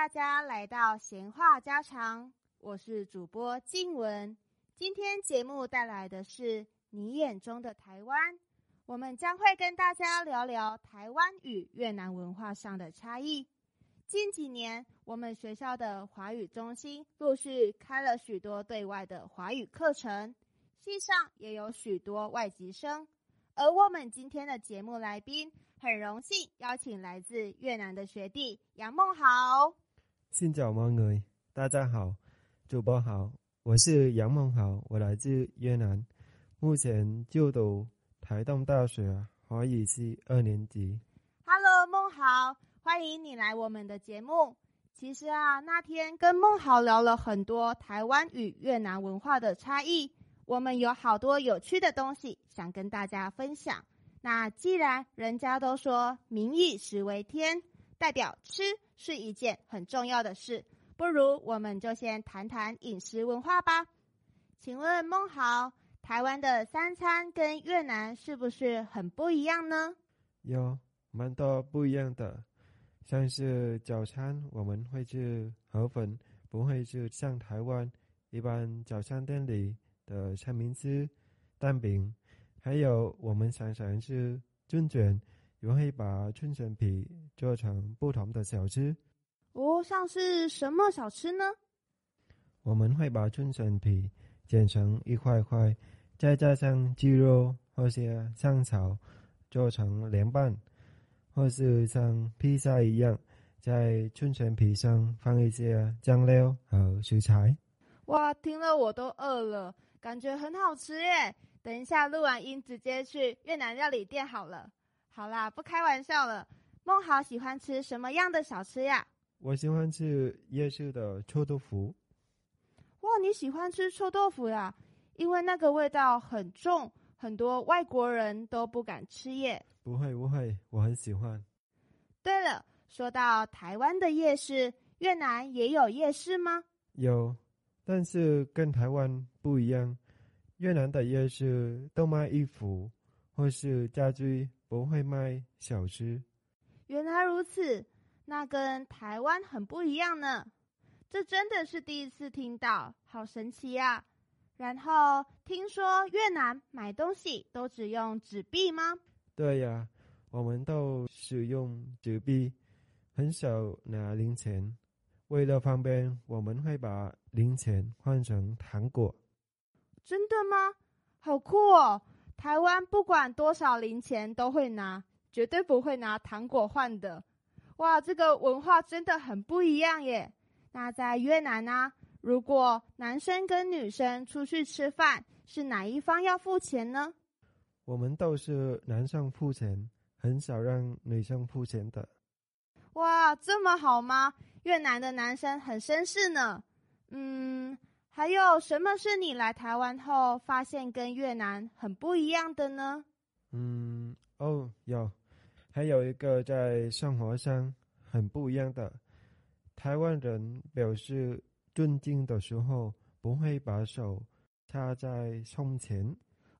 大家来到闲话家常，我是主播静文。今天节目带来的是你眼中的台湾，我们将会跟大家聊聊台湾与越南文化上的差异。近几年，我们学校的华语中心陆续开了许多对外的华语课程，系上也有许多外籍生。而我们今天的节目来宾。很荣幸邀请来自越南的学弟杨梦豪。Xin chào mọi người，大家好，主播好，我是杨梦豪，我来自越南，目前就读台东大学华语系二年级。Hello，梦豪，欢迎你来我们的节目。其实啊，那天跟梦豪聊了很多台湾与越南文化的差异，我们有好多有趣的东西想跟大家分享。那既然人家都说“民以食为天”，代表吃是一件很重要的事，不如我们就先谈谈饮食文化吧。请问孟豪，台湾的三餐跟越南是不是很不一样呢？有蛮多不一样的，像是早餐我们会吃河粉，不会是像台湾一般早餐店里的三明治、蛋饼。还有，我们常常是春卷，也会把春卷皮做成不同的小吃。哦，像是什么小吃呢？我们会把春卷皮剪成一块块，再加上鸡肉或是香草，做成凉拌，或是像披萨一样，在春卷皮上放一些酱料和食材。哇，听了我都饿了，感觉很好吃耶！等一下，录完音直接去越南料理店好了。好啦，不开玩笑了。梦豪喜欢吃什么样的小吃呀？我喜欢吃夜市的臭豆腐。哇，你喜欢吃臭豆腐呀？因为那个味道很重，很多外国人都不敢吃耶。不会不会，我很喜欢。对了，说到台湾的夜市，越南也有夜市吗？有，但是跟台湾不一样。越南的夜市都卖衣服或是家具，不会卖小吃。原来如此，那跟台湾很不一样呢。这真的是第一次听到，好神奇呀！然后听说越南买东西都只用纸币吗？对呀，我们都使用纸币，很少拿零钱。为了方便，我们会把零钱换成糖果。真的吗？好酷哦！台湾不管多少零钱都会拿，绝对不会拿糖果换的。哇，这个文化真的很不一样耶！那在越南呢？如果男生跟女生出去吃饭，是哪一方要付钱呢？我们都是男生付钱，很少让女生付钱的。哇，这么好吗？越南的男生很绅士呢。嗯。还有什么是你来台湾后发现跟越南很不一样的呢？嗯，哦，有，还有一个在生活上很不一样的，台湾人表示尊敬的时候不会把手插在胸前。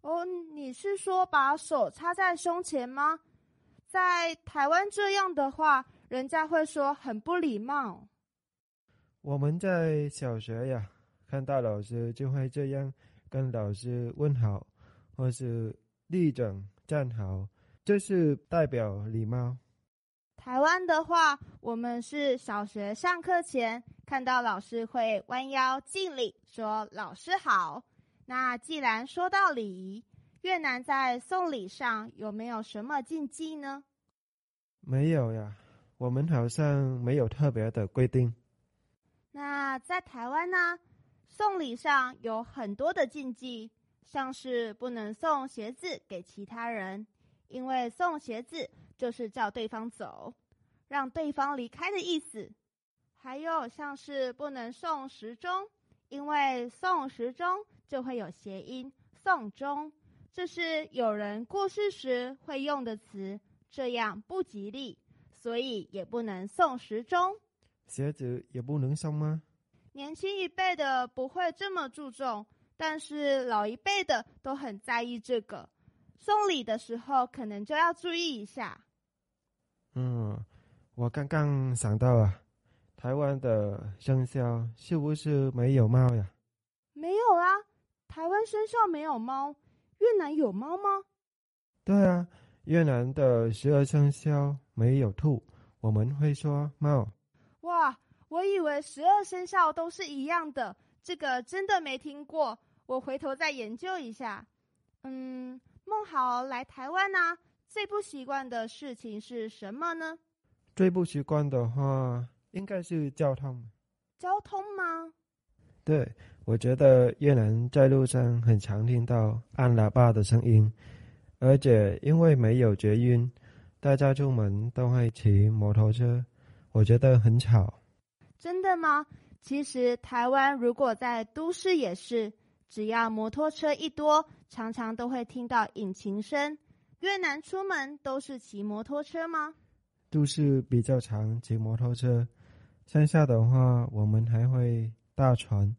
哦，你是说把手插在胸前吗？在台湾这样的话，人家会说很不礼貌。我们在小学呀。看到老师就会这样跟老师问好，或是立正站好，这是代表礼貌。台湾的话，我们是小学上课前看到老师会弯腰敬礼，说老师好。那既然说到礼仪，越南在送礼上有没有什么禁忌呢？没有呀，我们好像没有特别的规定。那在台湾呢？送礼上有很多的禁忌，像是不能送鞋子给其他人，因为送鞋子就是叫对方走，让对方离开的意思。还有像是不能送时钟，因为送时钟就会有谐音“送钟”，这是有人过世时会用的词，这样不吉利，所以也不能送时钟。鞋子也不能送吗？年轻一辈的不会这么注重，但是老一辈的都很在意这个。送礼的时候可能就要注意一下。嗯，我刚刚想到啊，台湾的生肖是不是没有猫呀？没有啊，台湾生肖没有猫。越南有猫吗？对啊，越南的十二生肖没有兔，我们会说猫。哇，我以为十二生肖都是一样的，这个真的没听过，我回头再研究一下。嗯，孟豪来台湾呢，最不习惯的事情是什么呢？最不习惯的话。应该是交通，交通吗？对，我觉得越南在路上很常听到按喇叭的声音，而且因为没有捷运，大家出门都会骑摩托车，我觉得很吵。真的吗？其实台湾如果在都市也是，只要摩托车一多，常常都会听到引擎声。越南出门都是骑摩托车吗？都市比较常骑摩托车。乡下的话，我们还会搭船。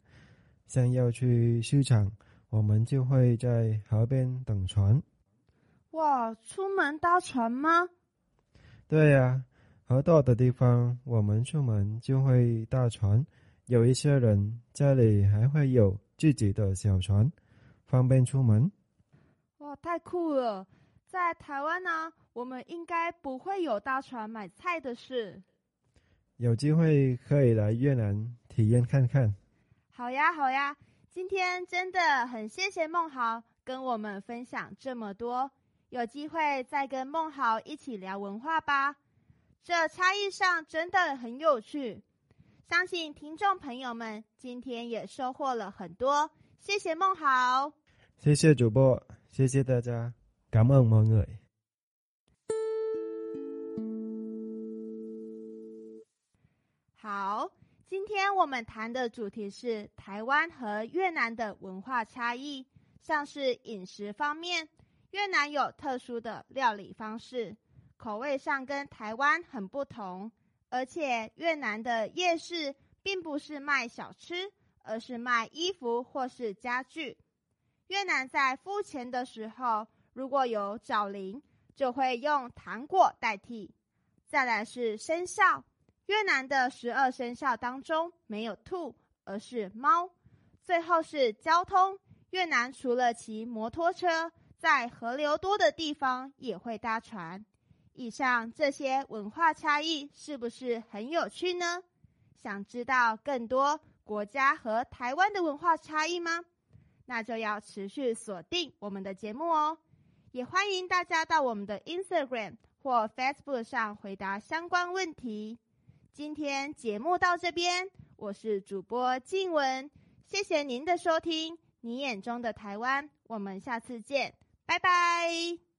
像要去市场，我们就会在河边等船。哇，出门搭船吗？对呀，河道的地方，我们出门就会搭船。有一些人家里还会有自己的小船，方便出门。哇，太酷了！在台湾呢，我们应该不会有搭船买菜的事。有机会可以来越南体验看看。好呀，好呀！今天真的很谢谢孟豪跟我们分享这么多，有机会再跟孟豪一起聊文化吧。这差异上真的很有趣，相信听众朋友们今天也收获了很多。谢谢孟豪，谢谢主播，谢谢大家，感恩 mọi người。好，今天我们谈的主题是台湾和越南的文化差异。像是饮食方面，越南有特殊的料理方式，口味上跟台湾很不同。而且越南的夜市并不是卖小吃，而是卖衣服或是家具。越南在付钱的时候，如果有找零，就会用糖果代替。再来是生肖。越南的十二生肖当中没有兔，而是猫。最后是交通，越南除了骑摩托车，在河流多的地方也会搭船。以上这些文化差异是不是很有趣呢？想知道更多国家和台湾的文化差异吗？那就要持续锁定我们的节目哦。也欢迎大家到我们的 Instagram 或 Facebook 上回答相关问题。今天节目到这边，我是主播静文，谢谢您的收听。你眼中的台湾，我们下次见，拜拜。